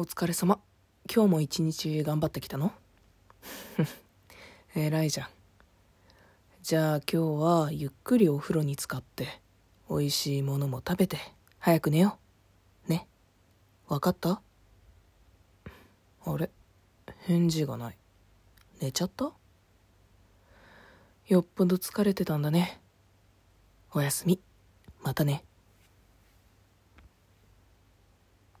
お疲れ様。今日も一日頑張ってきたの？偉いじゃん。じゃあ今日はゆっくりお風呂に浸かって、美味しいものも食べて、早く寝よう。ね。わかった？あれ？返事がない。寝ちゃった？よっぽど疲れてたんだね。おやすみ。またね。